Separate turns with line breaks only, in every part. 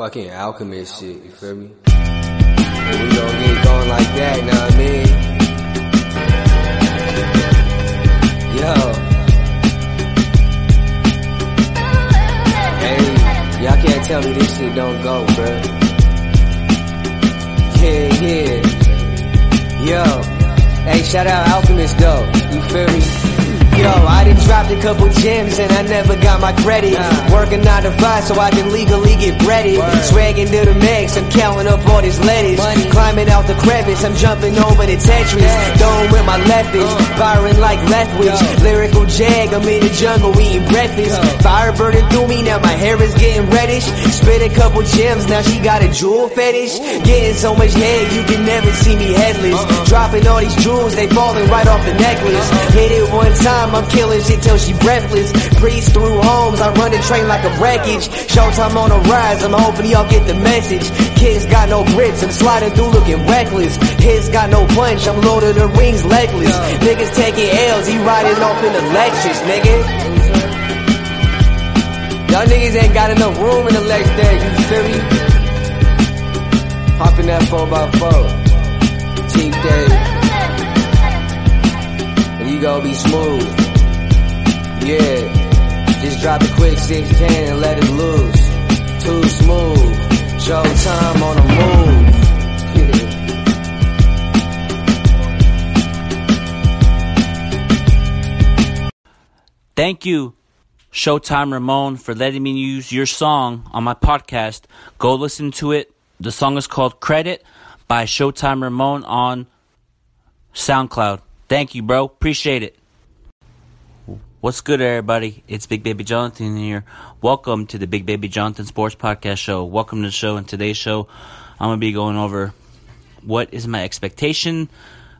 fucking alchemist shit, you feel me? We gon' get going like that, know what I mean? Yo. Hey, y'all can't tell me this shit don't go, bruh. Yeah, yeah. Yo. Hey, shout out Alchemist though. You feel me? Yo, I done dropped a couple gems and I never got my credit. Nah. Working 9 to 5 so I can legally get ready. Swagging to the max, I'm counting up all this lettuce. Money. Climbing out the crevice, I'm jumping over the Tetris. Yeah. Throwing with my leftist, uh. firing like Lethwich. Lyrical jag, I'm in the jungle eating breakfast. Yo. Fire burning through me, now my hair is getting reddish. Spit a couple gems, now she got a jewel fetish. Ooh. Getting so much head, you can never see me headless. Uh-uh. Dropping all these jewels, they falling right off the necklace. Uh-uh. Hit it one time, I'm killing shit till she breathless. Breeze through homes, I run the train like a wreckage. Showtime on a rise, I'm hoping y'all get the message. Kids got no grits, I'm sliding through looking reckless. His got no punch, I'm loaded the rings legless. Niggas taking L's, he riding off in the Lexus, nigga. Y'all niggas ain't got enough room in the Lex there, you feel me? Hop in that 4x4. Team day. Gon' be smooth. Yeah, just drop a quick 610 and let it loose. Too smooth, showtime on the
move. Thank you, Showtime Ramon, for letting me use your song on my podcast. Go listen to it. The song is called Credit by Showtime Ramon on SoundCloud. Thank you, bro. Appreciate it. What's good, everybody? It's Big Baby Jonathan here. Welcome to the Big Baby Jonathan Sports Podcast Show. Welcome to the show. In today's show, I'm going to be going over what is my expectation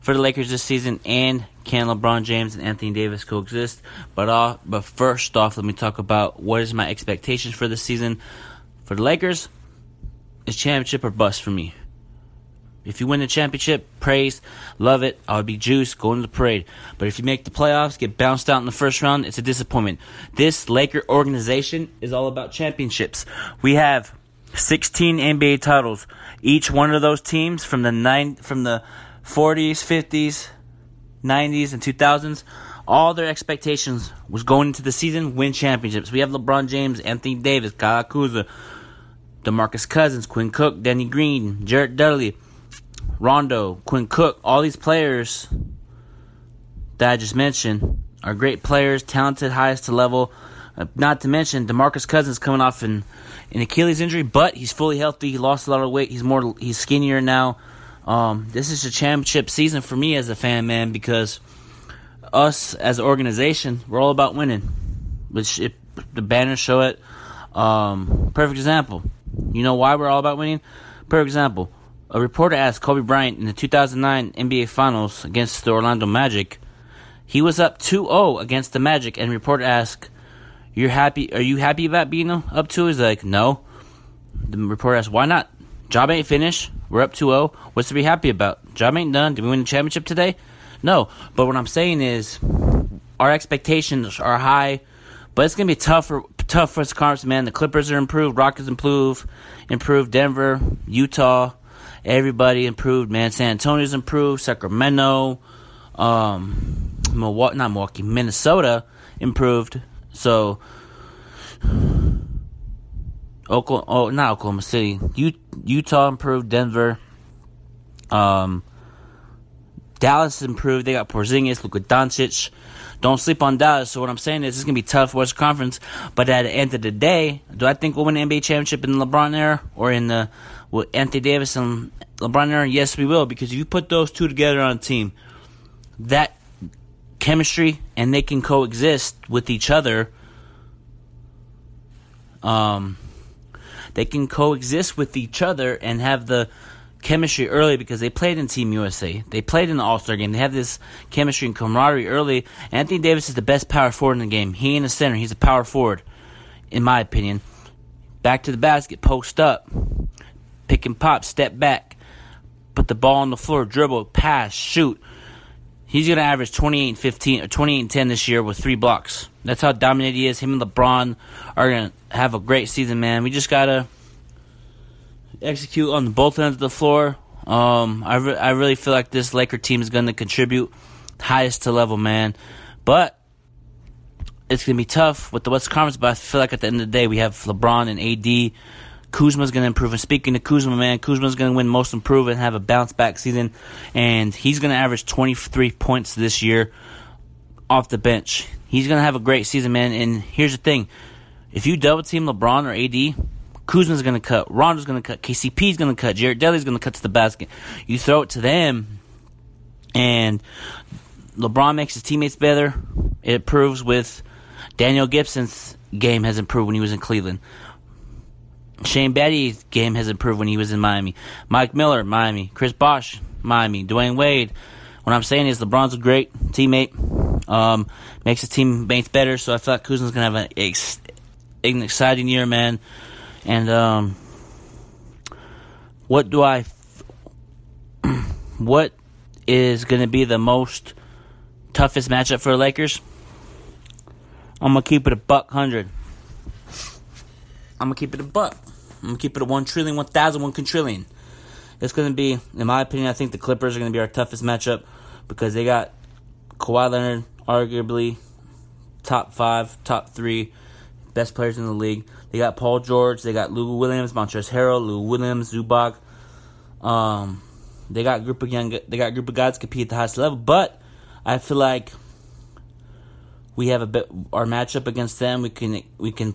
for the Lakers this season and can LeBron James and Anthony Davis coexist? But uh, but first off, let me talk about what is my expectations for this season for the Lakers. Is championship or bust for me? If you win the championship, praise, love it. I would be juiced, going to the parade. But if you make the playoffs, get bounced out in the first round, it's a disappointment. This Laker organization is all about championships. We have 16 NBA titles. Each one of those teams from the nine, from the 40s, 50s, 90s, and 2000s, all their expectations was going into the season win championships. We have LeBron James, Anthony Davis, Kyle Kuzma, DeMarcus Cousins, Quinn Cook, Danny Green, Jared Dudley. Rondo, Quinn Cook, all these players that I just mentioned are great players, talented, highest to level. Uh, not to mention DeMarcus Cousins coming off an, an Achilles injury, but he's fully healthy. He lost a lot of weight. He's more he's skinnier now. Um, this is a championship season for me as a fan, man, because us as an organization, we're all about winning. Which it, the banners show it. Um, perfect example. You know why we're all about winning? Perfect example. A reporter asked Kobe Bryant in the 2009 NBA Finals against the Orlando Magic. He was up 2-0 against the Magic, and reporter asked, "You're happy? Are you happy about being up 2?" He's like, "No." The reporter asked, "Why not? Job ain't finished. We're up 2-0. What's to be happy about? Job ain't done. Did we win the championship today? No. But what I'm saying is, our expectations are high, but it's gonna be tough for tough for us man. The Clippers are improved, Rockets improved, improved Denver, Utah." Everybody improved, man. San Antonio's improved. Sacramento, um, Milwaukee, not Milwaukee, Minnesota improved. So, Oklahoma, oh, not Oklahoma City. U- Utah improved. Denver. Um, Dallas improved. They got Porzingis, Luka Doncic. Don't sleep on Dallas. So what I'm saying is, it's gonna be tough West Conference. But at the end of the day, do I think we'll win the NBA championship in the LeBron era or in the with Anthony Davis and LeBron era? Yes, we will. Because if you put those two together on a team, that chemistry and they can coexist with each other. Um, they can coexist with each other and have the chemistry early because they played in Team USA. They played in the All Star game. They have this chemistry and camaraderie early. Anthony Davis is the best power forward in the game. He ain't a center. He's a power forward, in my opinion. Back to the basket, post up, pick and pop, step back, put the ball on the floor, dribble, pass, shoot. He's gonna average 28 and 15 or 28 10 this year with three blocks. That's how dominant he is. Him and LeBron are gonna have a great season, man. We just gotta execute on both ends of the floor. Um, I, re- I really feel like this Laker team is going to contribute highest to level, man. But it's going to be tough with the West Conference, but I feel like at the end of the day, we have LeBron and AD. Kuzma's going to improve. And speaking to Kuzma, man, Kuzma's going to win most improved and have a bounce back season. And he's going to average 23 points this year off the bench. He's going to have a great season, man. And here's the thing if you double team LeBron or AD, Kuzma's going to cut. Rondo's going to cut. KCP's going to cut. Jared Dudley's going to cut to the basket. You throw it to them, and LeBron makes his teammates better. It proves with Daniel Gibson's game has improved when he was in Cleveland. Shane Battier's game has improved when he was in Miami. Mike Miller, Miami. Chris Bosh, Miami. Dwyane Wade. What I'm saying is LeBron's a great teammate. Um, makes his teammates better. So I thought Kuzma's gonna have an, an exciting year, man. And um, what do I? what is gonna be the most toughest matchup for the Lakers? I'm gonna keep it a buck hundred. I'm gonna keep it a buck. I'm gonna keep it a one trillion, one thousand, one quintillion. It's gonna be, in my opinion, I think the Clippers are gonna be our toughest matchup because they got Kawhi Leonard, arguably top five, top three best players in the league. They got Paul George, they got Lou Williams, Montrezl Harrell, Lou Williams, Zubac. Um, they got group of young, they got group of guys compete at the highest level, but I feel like we have a bit our matchup against them. We can we can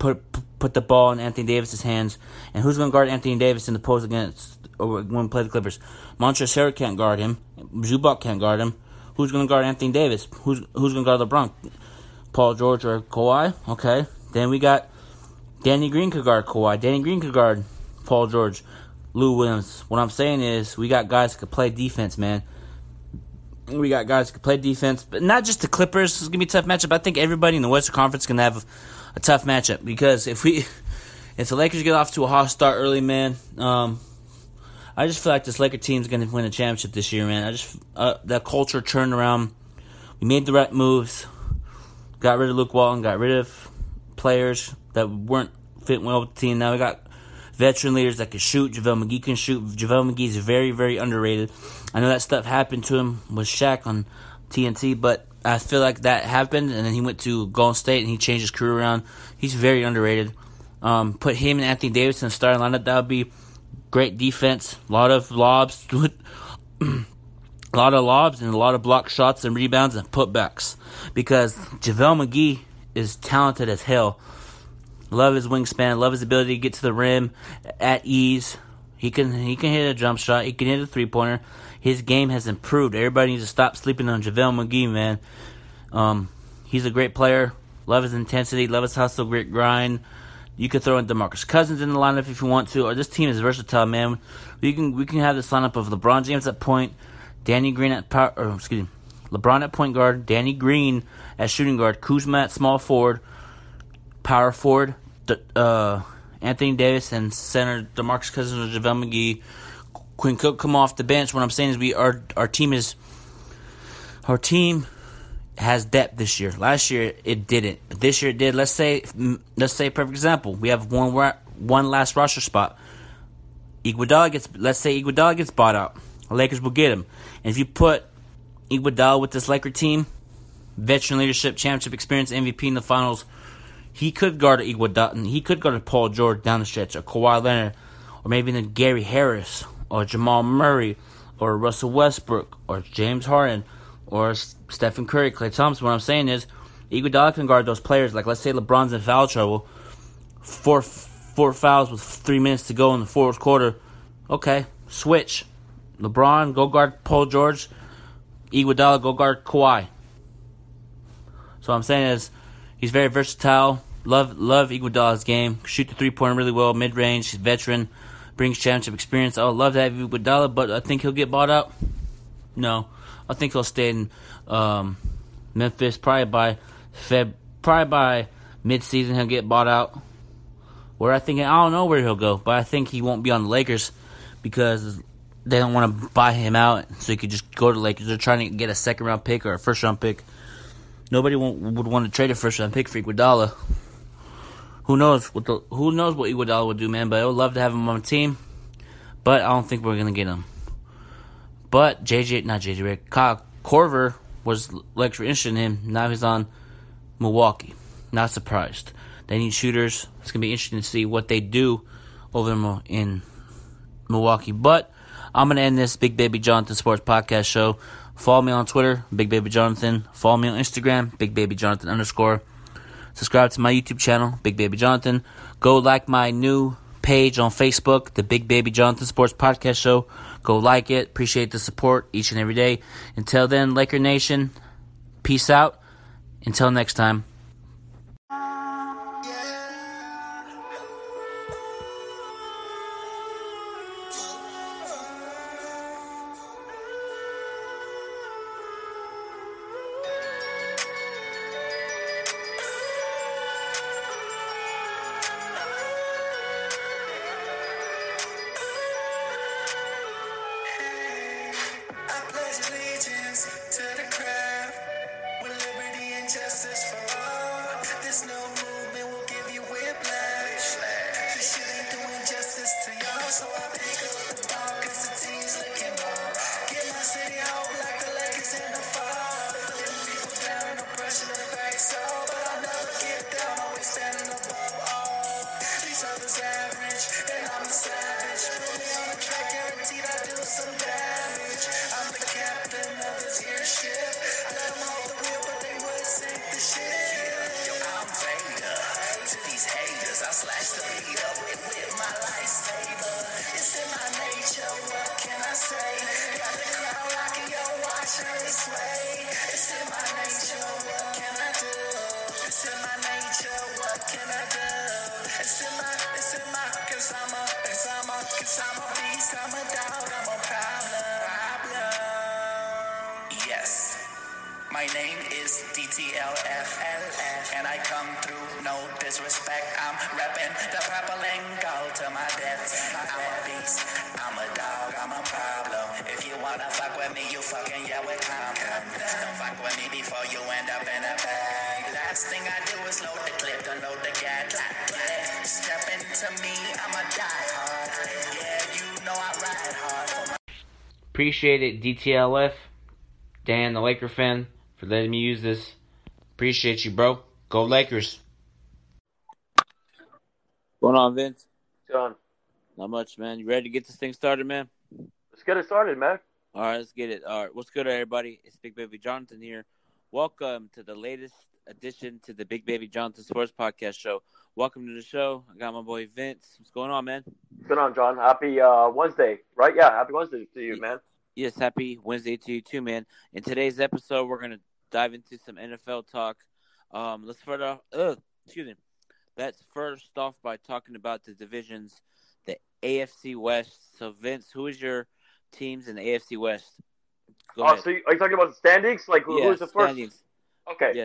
put put the ball in Anthony Davis's hands. And who's going to guard Anthony Davis in the post against or when play the Clippers? Montrezl can't guard him. Zubac can't guard him. Who's going to guard Anthony Davis? Who's who's going to guard LeBron? Paul George or Kawhi? Okay. Then we got Danny Green could guard Kawhi. Danny Green could guard Paul George. Lou Williams. What I'm saying is we got guys that could play defense, man. We got guys who can play defense, but not just the Clippers. It's gonna be a tough matchup. I think everybody in the Western Conference is gonna have a tough matchup because if we, if the Lakers get off to a hot start early, man, um, I just feel like this Laker team's gonna win a championship this year, man. I just uh, that culture turned around. We made the right moves. Got rid of Luke Walton. Got rid of players that weren't fitting well with the team. Now we got veteran leaders that can shoot. JaVale McGee can shoot. JaVale McGee is very, very underrated. I know that stuff happened to him with Shaq on TNT, but I feel like that happened, and then he went to Golden State and he changed his career around. He's very underrated. Um, put him and Anthony Davis in the starting lineup. That would be great defense. A lot of lobs, a lot of lobs, and a lot of block shots and rebounds and putbacks. Because JaVale McGee is talented as hell. Love his wingspan. Love his ability to get to the rim at ease. He can he can hit a jump shot. He can hit a three pointer. His game has improved. Everybody needs to stop sleeping on JaVale McGee, man. Um, he's a great player. Love his intensity. Love his hustle, great grind. You could throw in DeMarcus Cousins in the lineup if you want to. Or this team is versatile, man. We can we can have this lineup of LeBron James at point, Danny Green at power, or excuse me, LeBron at point guard, Danny Green at shooting guard, Kuzma at small forward, power forward, uh, Anthony Davis, and center DeMarcus Cousins or JaVale McGee. Quinn Cook come off the bench. What I'm saying is we our our team is our team has depth this year. Last year it didn't. This year it did. Let's say let's say perfect example. We have one one last roster spot. Iguodala gets let's say Iguodala gets bought out. The Lakers will get him. And if you put Iguodala with this Laker team, veteran leadership, championship experience, MVP in the finals, he could guard Iguodala. He could guard Paul George down the stretch, or Kawhi Leonard, or maybe even Gary Harris, or Jamal Murray, or Russell Westbrook, or James Harden, or Stephen Curry, Klay Thompson. What I'm saying is, Iguodala can guard those players. Like let's say LeBron's in foul trouble, four four fouls with three minutes to go in the fourth quarter. Okay, switch. LeBron go guard Paul George. Iguodala go guard Kawhi. So what I'm saying is He's very versatile. Love love Iguodala's game. Shoot the three pointer really well. Mid range. He's veteran. Brings championship experience. I would love to have Iguodala, but I think he'll get bought out. No, I think he'll stay in um, Memphis probably by Feb. Probably by mid season he'll get bought out. Where I think I don't know where he'll go, but I think he won't be on the Lakers because they don't want to buy him out, so he could just go to Lakers. They're trying to get a second round pick or a first round pick Nobody would want to trade a first round pick for Iguodala. Who knows what the who knows what Iguodala would do, man. But I would love to have him on the team. But I don't think we're gonna get him. But JJ, not JJ Redick, Kyle Korver was like interested in him. Now he's on Milwaukee. Not surprised. They need shooters. It's gonna be interesting to see what they do over in Milwaukee. But I'm gonna end this Big Baby Jonathan Sports Podcast show. Follow me on Twitter, Big Baby Jonathan. Follow me on Instagram, Big Baby Jonathan underscore. Subscribe to my YouTube channel, Big Baby Jonathan. Go like my new page on Facebook, the Big Baby Jonathan Sports Podcast Show. Go like it. Appreciate the support each and every day. Until then, Laker Nation, peace out. Until next time.
Step into me, I'm a die hard. Yeah, you know I ride hard.
Appreciate it, DTLF. Dan, the Laker fan for letting me use this. Appreciate you, bro. Go Lakers. What's going on, Vince?
John,
Not much, man. You ready to get this thing started, man?
let's get it started, man.
All right, let's get it. All right, what's good, everybody? It's Big Baby Jonathan here. Welcome to the latest addition to the Big Baby Jonathan Sports Podcast Show. Welcome to the show. I got my boy Vince. What's going on, man?
What's going on, John? Happy uh, Wednesday, right? Yeah, happy Wednesday to you, man.
Yes, happy Wednesday to you too, man. In today's episode, we're gonna dive into some NFL talk. Um, let's start off. Uh, excuse me. Let's first off by talking about the divisions, the AFC West. So, Vince, who is your teams in the AFC West? Go
Oh,
ahead.
so you, are you talking about the standings? Like who,
Yeah,
who's the first?
standings.
Okay.
Yeah.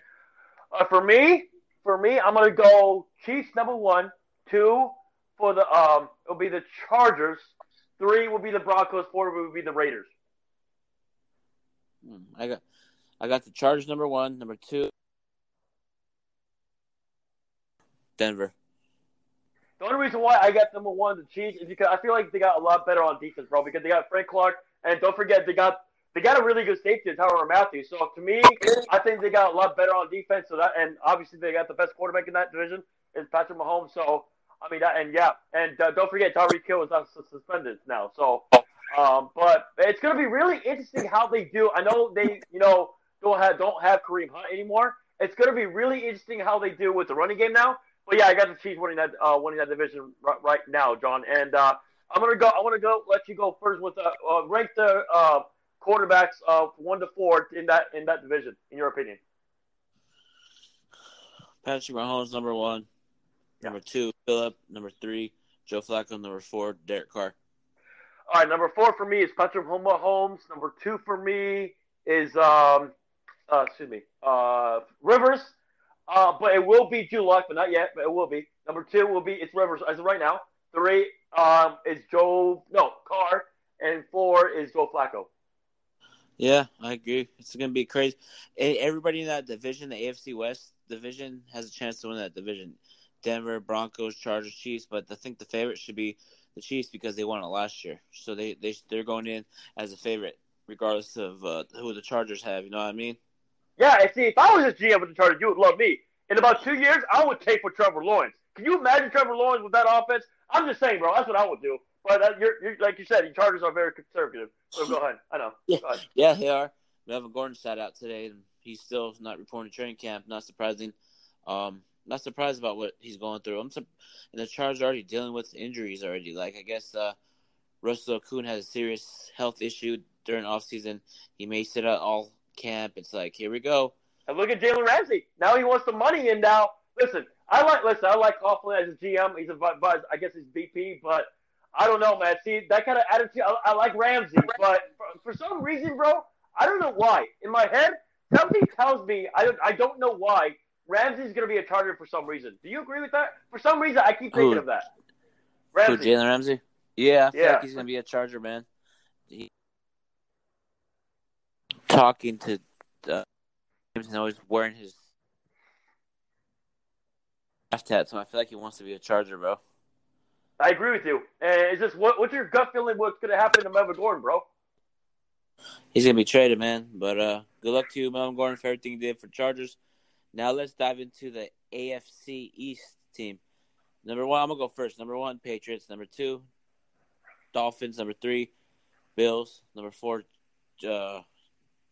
Uh, for me, for me, I'm gonna go Chiefs number one, two for the um, it'll be the Chargers, three will be the Broncos, four will be the Raiders.
Hmm, I got, I got the Chargers number one, number two, Denver.
The only reason why I got number one, the Chiefs, is because I feel like they got a lot better on defense, bro. Because they got Frank Clark, and don't forget they got they got a really good safety, in Tyrann Mathieu. So to me, I think they got a lot better on defense. So that, and obviously they got the best quarterback in that division is Patrick Mahomes. So I mean that, and yeah, and uh, don't forget Tyreek Hill is not sus- suspended now. So, um, but it's gonna be really interesting how they do. I know they, you know, don't have don't have Kareem Hunt anymore. It's gonna be really interesting how they do with the running game now. But yeah, I got the Chiefs winning that uh, winning that division right, right now, John. And uh, I'm gonna go. I want to go. Let you go first with uh, uh, rank the uh, quarterbacks of one to four in that in that division, in your opinion.
Patrick Mahomes number one,
Yeah.
number two, Philip, number three, Joe Flacco, number four, Derek Carr.
All right, number four for me is Patrick Mahomes. Number two for me is um, uh, excuse me, uh, Rivers. Uh, but it will be Drew Luck, but not yet. But it will be. Number two will be it's Rivers as of right now. Three um, is Joe no Carr, and four is Joe Flacco.
Yeah, I agree. It's gonna be crazy. Everybody in that division, the AFC West division, has a chance to win that division. Denver, Broncos, Chargers, Chiefs, but I think the favorite should be the Chiefs because they won it last year. So they they they're going in as a favorite, regardless of uh, who the Chargers have. You know what I mean?
Yeah, and see, if I was a GM with the Chargers, you would love me. In about two years, I would take for Trevor Lawrence. Can you imagine Trevor Lawrence with that offense? I'm just saying, bro. That's what I would do. But that, you're, you're like you said, the Chargers are very conservative. So go ahead. I know. Ahead.
yeah, they are. Melvin Gordon sat out today, and he's still not reporting to training camp. Not surprising. Um, not surprised about what he's going through. I'm sur- and the Chargers are already dealing with injuries already. Like I guess uh, Russell Okung has a serious health issue during off season. He may sit out all camp. It's like here we go.
And look at Jalen Ramsey. Now he wants the money in now. Listen, I like listen, I like Coughlin as a GM. He's a vi- I guess he's VP, but I don't know, man. See that kind of attitude. I, I like Ramsey, but for, for some reason, bro, I don't know why. In my head, something tells me I don't. I don't know why Ramsey's going to be a Charger for some reason. Do you agree with that? For some reason, I keep thinking
Who?
of that. Ramsey.
Jalen Ramsey? Yeah, I feel
Yeah.
like he's gonna be a Charger man. He, talking to uh, and always wearing his tat, so I feel like he wants to be a Charger, bro.
I agree with you. And is this what, what's your gut feeling? What's going to happen to Melvin Gordon, bro?
He's gonna be traded, man. But uh, good luck to you, Melvin Gordon, for everything you did for Chargers. Now let's dive into the AFC East team. Number one, I'm gonna go first. Number one, Patriots. Number two, Dolphins. Number three, Bills. Number four, uh,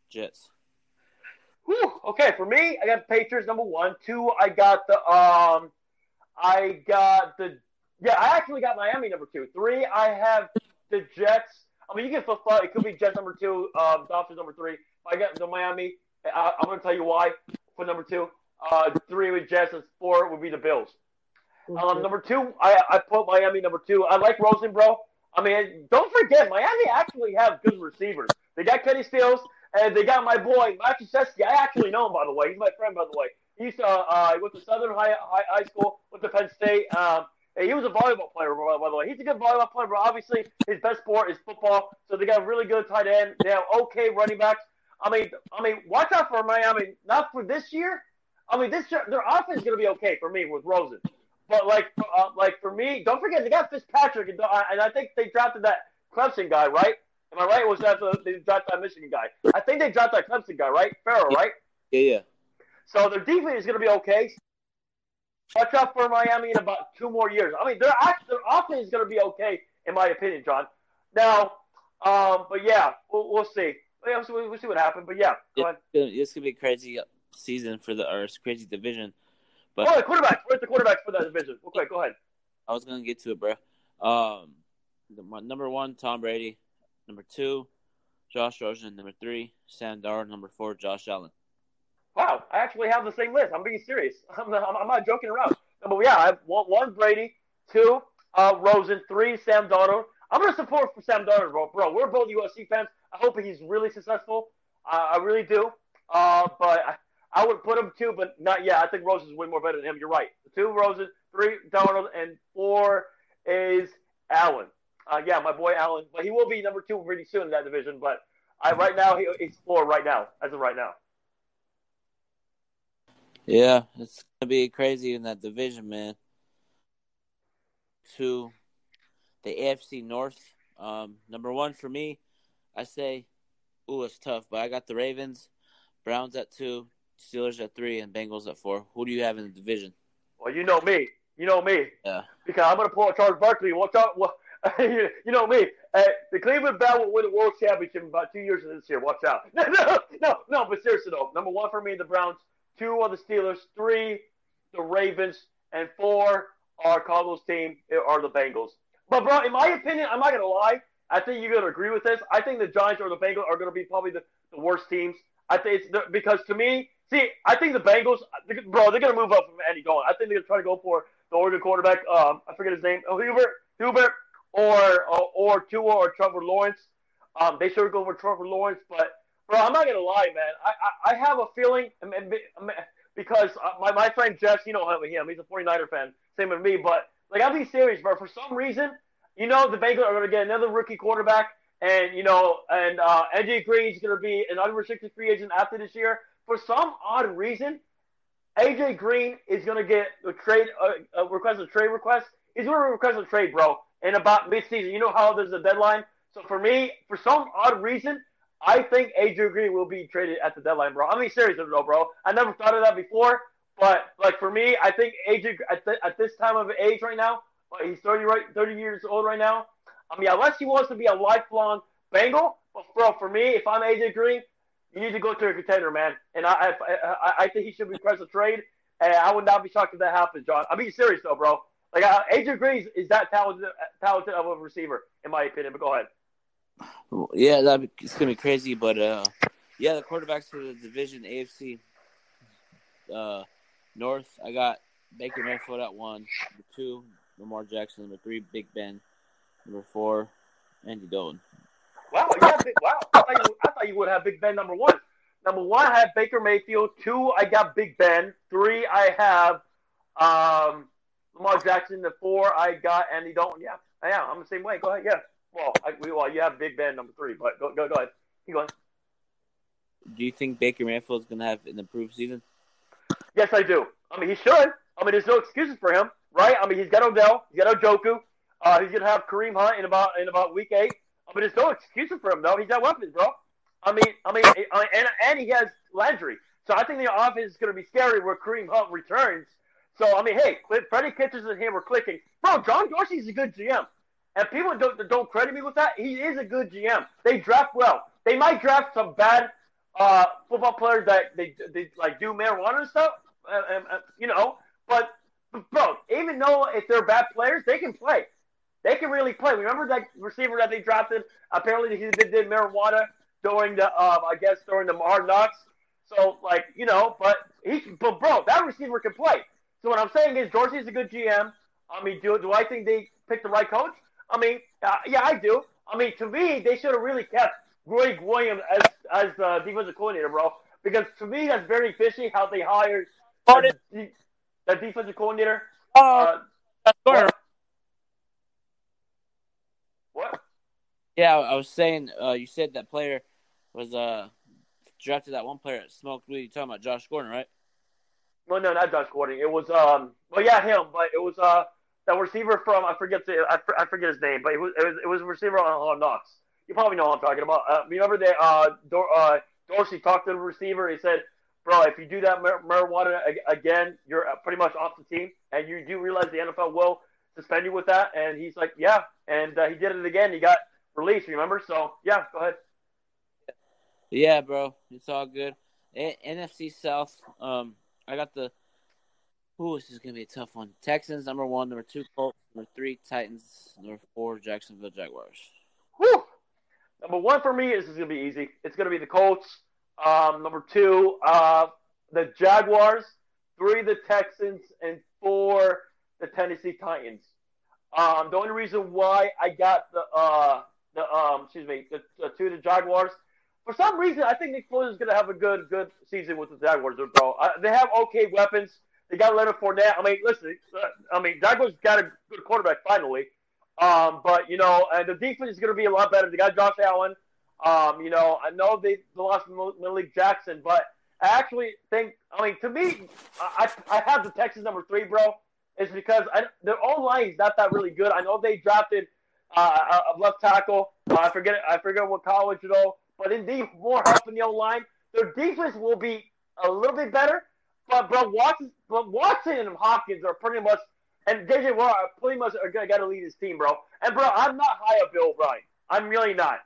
Jets.
Whew. Okay, for me, I got Patriots number one. Two, I got the um, I got the yeah, I actually got Miami number two. Three, I have the Jets. I mean, you can flip flop. It could be Jets number two, um, Dolphins number three. I got the Miami. I, I'm going to tell you why for number two. Uh, three with Jets, and four would be the Bills. Um, number two, I, I put Miami number two. I like Rosen, bro. I mean, don't forget, Miami actually have good receivers. They got Kenny Stills, and they got my boy Matthew Sesky. I actually know him, by the way. He's my friend, by the way. He's uh, uh, he went to Southern High, High, High School, went to Penn State. Um, he was a volleyball player, by the way. He's a good volleyball player, but obviously his best sport is football. So they got a really good tight end. They have okay running backs. I mean, I mean, watch out for Miami. Not for this year. I mean, this year their offense is going to be okay for me with Rosen. But like, uh, like for me, don't forget they got Fitzpatrick, and, uh, and I think they drafted that Clemson guy, right? Am I right? Or was that the, they drafted that Michigan guy? I think they drafted that Clemson guy, right? Farrell, right?
Yeah, yeah.
So their defense is going to be okay. Watch out for Miami in about two more years. I mean, their their offense is going to be okay, in my opinion, John. Now, um, but yeah, we'll, we'll see. Yeah, we'll, see- we'll see what happens. But yeah, go ahead.
It's gonna be a crazy season for the or it's crazy division. But
Oh, the quarterbacks. Where's the quarterbacks for that division? Okay, go ahead.
I was gonna get to it, bro. Um, the, number one, Tom Brady. Number two, Josh Rosen. Number three, Sam Darnold. Number four, Josh Allen.
Wow, I actually have the same list. I'm being serious. I'm not, I'm, not joking around. But yeah, I have one, one Brady, two uh, Rosen, three Sam Darnold. I'm gonna support for Sam Darnold, bro. Bro, we're both USC fans. I hope he's really successful. Uh, I really do. Uh, but I, I would put him two, but not yet. I think Rosen's way more better than him. You're right. Two Rosen, three Darnold, and four is Allen. Uh, yeah, my boy Allen. But he will be number two pretty soon in that division. But I, right now, he, he's four right now, as of right now.
Yeah, it's gonna be crazy in that division, man. To the AFC North, um, number one for me, I say, ooh, it's tough, but I got the Ravens, Browns at two, Steelers at three, and Bengals at four. Who do you have in the division?
Well, you know me. You know me.
Yeah.
Because I'm going to pull a Charles Barkley. Watch out. Well, you know me. Uh, the Cleveland Browns will win a world championship in about two years from this year. Watch out. No, no, no, no. But seriously, though. Number one for me, the Browns. Two are the Steelers. Three, the Ravens. And four, are Cardinals team are the Bengals. But, bro, in my opinion, I'm not going to lie. I think you're going to agree with this. I think the Giants or the Bengals are going to be probably the, the worst teams. I think it's the, because to me, see, I think the Bengals, bro, they're going to move up from Andy Dalton. I think they're going to try to go for the Oregon quarterback. Um, I forget his name. Oh, Herbert, Herbert, or or, or Tua or Trevor Lawrence. Um, they should go for Trevor Lawrence, but bro, I'm not to lie, man. I, I, I have a feeling because uh, my my friend Jeff, you know him, he's a 49er fan, same with me. But like, I'll be serious, bro. For some reason, you know, the Bengals are to get another rookie quarterback. And you know, and uh, Green is to be an unrestricted free agent after this year. For some odd reason, AJ Green is to get a trade, a, a request a trade request. He's to request a trade, bro, in about midseason. You know how there's a deadline. So for me, for some odd reason, I think AJ Green will be traded at the deadline, bro. I mean, seriously though, bro. I never thought of that before, but like for me, I think AJ at, at this time of age right now, like, he's 30 right, 30 years old right now. I mean, unless he wants to be a lifelong Bengal, but bro, for me, if I'm AJ Green, you need to go to a contender, man. And I, I, I, I think he should request a trade. And I would not be shocked if that happens, John. I'm being serious though, bro. Like uh, AJ Green is that talented, talented of a receiver, in my opinion. But go ahead.
Yeah, that it's gonna be crazy, but uh, yeah, the quarterbacks for the division AFC uh, North. I got Baker Mayfield at one, number two, Lamar Jackson, number three, Big Ben, number four, Andy Dalton.
Wow, yeah, big, wow. I thought, you, I thought you would have Big Ben number one. Number one, I have Baker Mayfield. Two, I got Big Ben. Three, I have um, Lamar Jackson. The four, I got Andy Dalton. Yeah, yeah, I'm the same way. Go ahead. Yeah. Well, I, well, you have Big Ben number three, but go, go, go ahead. Keep going.
Do you think Baker Mayfield is gonna have an improved season?
Yes, I do. I mean, he should. I mean, there's no excuses for him, right? I mean, he's got Odell, he's got Njoku. Uh, he's gonna have Kareem Hunt in about in about week eight. I mean, there's no excuses for him though. He's got weapons, bro. I mean, I mean, and and he has Landry. So I think the offense is going to be scary where Kareem Hunt returns. So I mean, hey, Freddie Kitchens and him are clicking, bro. John Dorsey's a good GM, and people don't don't credit me with that. He is a good GM. They draft well. They might draft some bad uh, football players that they they like do marijuana and stuff, uh, uh, you know. But bro, even though if they're bad players, they can play. They can really play. Remember that receiver that they drafted? Apparently, he did, did marijuana during the, uh, I guess, during the hard knocks. So, like, you know, but he, but bro, that receiver can play. So what I'm saying is, Dorsey's a good GM. I mean, do do I think they picked the right coach? I mean, uh, yeah, I do. I mean, to me, they should have really kept Gregg Williams as as the defensive coordinator, bro. Because to me, that's very fishy how they hired the, the defensive coordinator.
Uh, uh,
what?
Yeah, I was saying. Uh, you said that player was uh drafted. That one player that smoked weed. You talking about Josh Gordon, right?
Well, no, not Josh Gordon. It was um. Well, yeah, him. But it was uh that receiver from I forget the I, I forget his name, but it was it was, it was a receiver on on Knox. You probably know what I'm talking about. Uh, remember that uh, Dor- uh Dorsey talked to the receiver. He said, "Bro, if you do that mar- marijuana again, you're uh, pretty much off the team, and you do realize the NFL will suspend you with that." And he's like, "Yeah," and uh, he did it again. He got released. Remember? So yeah, go ahead.
Yeah, bro, it's all good. A- NFC South. Um, I got the. Ooh, this is gonna be a tough one. Texans number one, number two Colts, number three Titans, number four Jacksonville Jaguars.
Whew. Number one for me is, is gonna be easy. It's gonna be the Colts. Um, number two, uh, the Jaguars. Three, the Texans, and four, the Tennessee Titans. Um, the only reason why I got the uh, the um, excuse me, the, the two the Jaguars. For some reason, I think Nick Foles is going to have a good good season with the Jaguars, bro. They have okay weapons. They got Leonard Fournette. I mean, listen, uh, I mean, Jaguars got a good quarterback finally. Um, but you know, and the defense is going to be a lot better. They got Josh Allen. Um, you know, I know they, lost Malik Jackson, but I actually think, I mean, to me, I I have the Texans number three, bro. Is because I, their own line is not that really good. I know they drafted uh, a left tackle. Uh, I forget I forget what college know, but indeed more help in the O line. Their defense will be a little bit better, but bro, Watson, but Watson and Hopkins are pretty much, and JJ Watt are pretty much are gonna, gotta lead his team, bro. And bro, I'm not high up Bill O'Brien. I'm really not.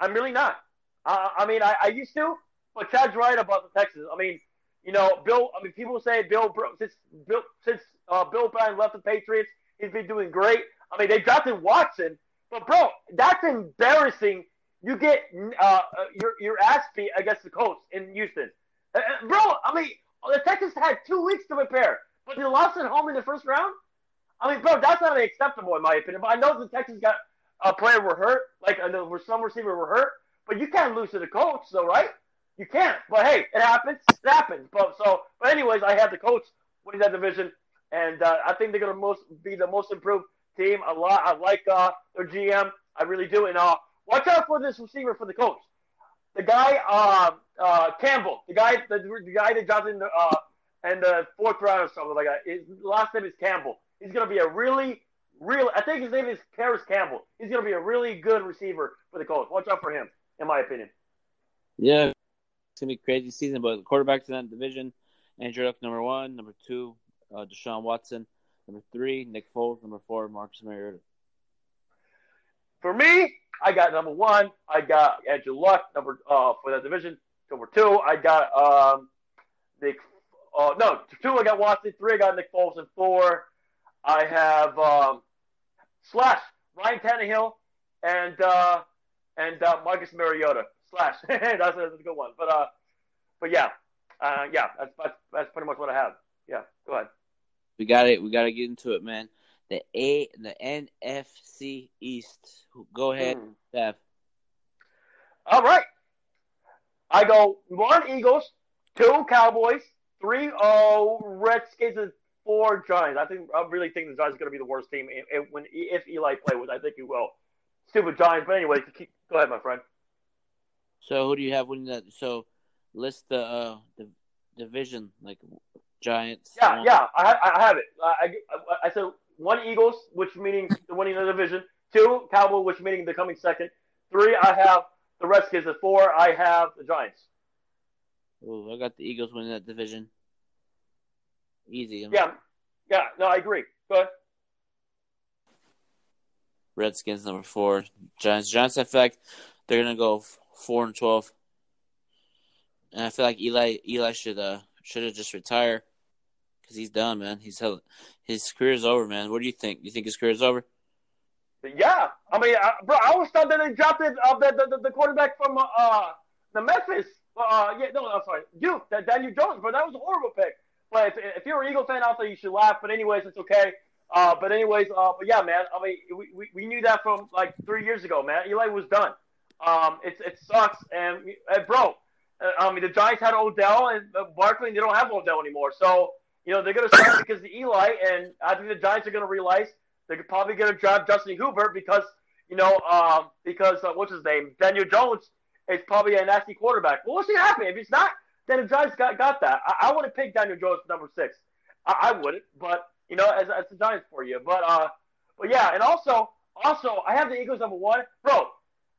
I'm really not. Uh, I mean, I, I used to, but Chad's right about the Texans. I mean, you know, Bill. I mean, people say Bill since Bill since uh, Bill O'Brien left the Patriots, he's been doing great. I mean, they drafted Watson, but bro, that's embarrassing. You get uh, uh, your your ass beat against the Colts in Houston, uh, uh, bro. I mean, the Texans had two weeks to prepare, but they lost at home in the first round. I mean, bro, that's not acceptable in my opinion. But I know the Texans got a player were hurt, like I know some receiver were hurt, but you can't lose to the Colts, though, right? You can't. But hey, it happens. It happens. But so, but anyways, I had the Colts winning that division, and uh, I think they're gonna most be the most improved team a lot. I like uh, their GM. I really do. And uh, watch out for this receiver for the Colts. The guy, uh, uh, Campbell, the guy, the, the guy that got in the, uh, in the fourth round or something like that. His last name is Campbell. He's to be a really, real. I think his name is Parris Campbell. He's to be a really good receiver for the Colts. Watch out for him, in my opinion.
Yeah, it's gonna be crazy season. But the quarterbacks in that division: Andrew Luck, number one. Number two, uh, Deshaun Watson. Number three, Nick Foles. Number four, Marcus Mariota.
For me, I got number one. I got Andrew Luck. Number uh for that division. Number two, I got um Nick. Uh, no, two I got Watson. Three I got Nick Foles, and four I have um slash Ryan Tannehill and uh and uh, Marcus Mariota slash. that's, a, that's a good one. But uh, but yeah, uh, yeah, that's, that's that's pretty much what I have. Yeah, go ahead.
We got it. We got to get into it, man. The A, the NFC East. Go ahead,
Hmm.
Steph.
All right. I go one Eagles, two Cowboys, three oh Redskins, and four Giants. I think I really think the Giants are going to be the worst team if, if, when if Eli play, which I think he will. Stupid Giants, but anyway, keep, go ahead, my friend.
So who do you have winning that? So list the uh, the division like Giants.
Yeah, yeah, I, I have it. I, I, I said one Eagles, which meaning the winning the division. Two Cowboys, which meaning the coming second. Three, I have the Redskins. And four, I have the Giants.
Ooh, I got the Eagles winning that division. Easy.
Yeah, yeah, no, I agree. Go ahead.
Redskins number four. Giants. Giants. I feel like they're gonna go four and twelve. And I feel like Eli Eli should uh should have just retire because he's done, man. He's held, his career's over, man. What do you think? You think his career's over?
Yeah, I mean, I, bro, I was thought that they drafted uh, the, the the quarterback from uh the Memphis. Uh, yeah, no, I'm sorry, you, that Daniel Jones, but that was a horrible pick. But if, if you're an Eagle fan out there, you should laugh. But anyways, it's okay. Uh, but anyways, uh, but yeah, man. I mean, we, we, we knew that from like three years ago, man. Eli was done. Um, it's it sucks, and, and bro, uh, I mean, the Giants had Odell and uh, Barkley, and they don't have Odell anymore. So you know they're gonna suck because of Eli, and I think the Giants are gonna realize they're probably gonna draft Justin Herbert because you know um, because uh, what's his name Daniel Jones is probably a nasty quarterback. Well, we'll see what happens. If he's not, then the Giants got got that. I, I wouldn't pick Daniel Jones for number six. I, I wouldn't, but you know, as as the Giants for you. But uh, but yeah, and also also I have the Eagles number one, bro.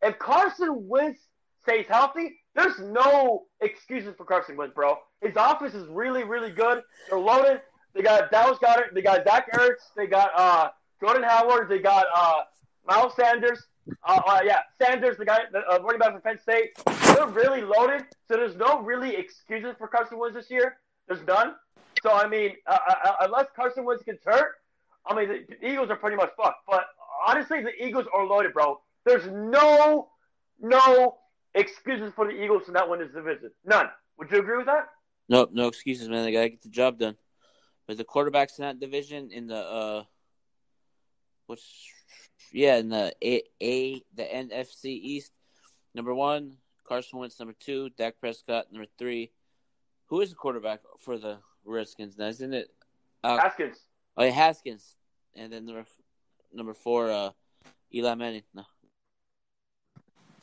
If Carson Wentz stays healthy, there's no excuses for Carson Wentz, bro. His offense is really, really good. They're loaded. They got Dallas Goedert. They got Zach Ertz. They got uh, Jordan Howard. They got uh, Miles Sanders. Uh, uh, yeah, Sanders, the guy, the uh, running back from Penn State. They're really loaded, so there's no really excuses for Carson Wentz this year. There's none. So I mean, uh, uh, unless Carson Wentz gets hurt, I mean, the Eagles are pretty much fucked. But honestly, the Eagles are loaded, bro. There's no, no excuses for the Eagles to not win this division. None. Would you agree with that?
Nope, no excuses, man. They gotta get the job done. But the quarterbacks in that division in the uh, what's yeah in the A, A the NFC East. Number one, Carson Wentz. Number two, Dak Prescott. Number three, who is the quarterback for the Redskins now? Isn't it? Uh,
Haskins.
oh, yeah, Haskins. And then number number four, uh, Eli Manning. No.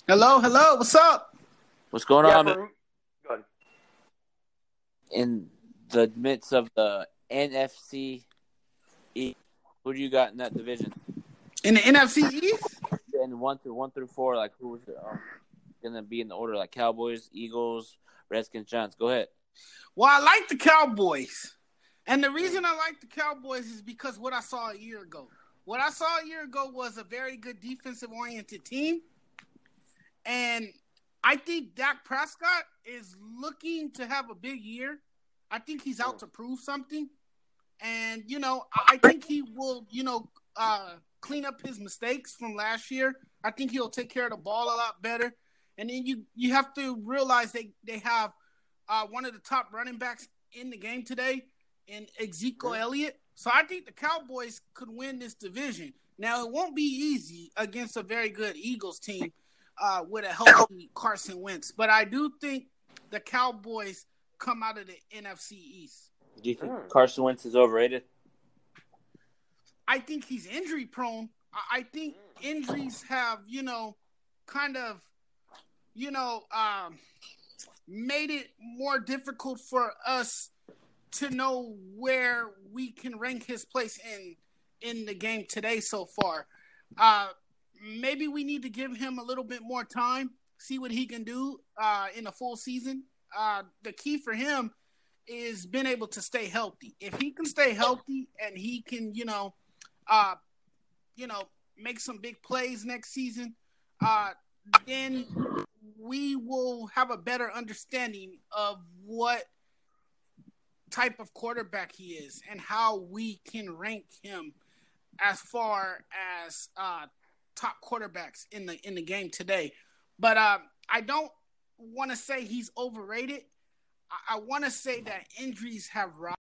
Hello, hello. What's up?
What's going
Yeah,
on
for, go
in the midst of the NFC East? Who do you got in that division?
In the NFC East?
and one through one through four, like who's um, gonna be in the order? Like Cowboys, Eagles, Redskins, Giants. Go ahead.
Well, I like the Cowboys. And the reason I like the Cowboys is because what I saw a year ago. What I saw a year ago was a very good defensive oriented team. And I think Dak Prescott is looking to have a big year. I think he's out to prove something. And, you know, I think he will, you know, uh, clean up his mistakes from last year. I think he'll take care of the ball a lot better. And then you you have to realize they, they have uh, one of the top running backs in the game today in Ezekiel Elliott. So I think the Cowboys could win this division. Now it won't be easy against a very good Eagles team uh, with a healthy Carson Wentz, but I do think the Cowboys come out of the NFC East.
Do you think
Mm.
Carson Wentz is overrated?
I think he's injury prone. I I think injuries have, you know, kind of, you know, um, made it more difficult for us to know where we can rank his place in in the game today so far. Uh, maybe we need to give him a little bit more time, see what he can do uh, in a full season. Uh, the key for him is being able to stay healthy. If he can stay healthy and he can, you know, uh, you know, make some big plays next season, uh, then we will have a better understanding of what type of quarterback he is and how we can rank him as far as uh, top quarterbacks in the in the game today. But uh, I don't want to say he's overrated. I, I want to say that injuries have robbed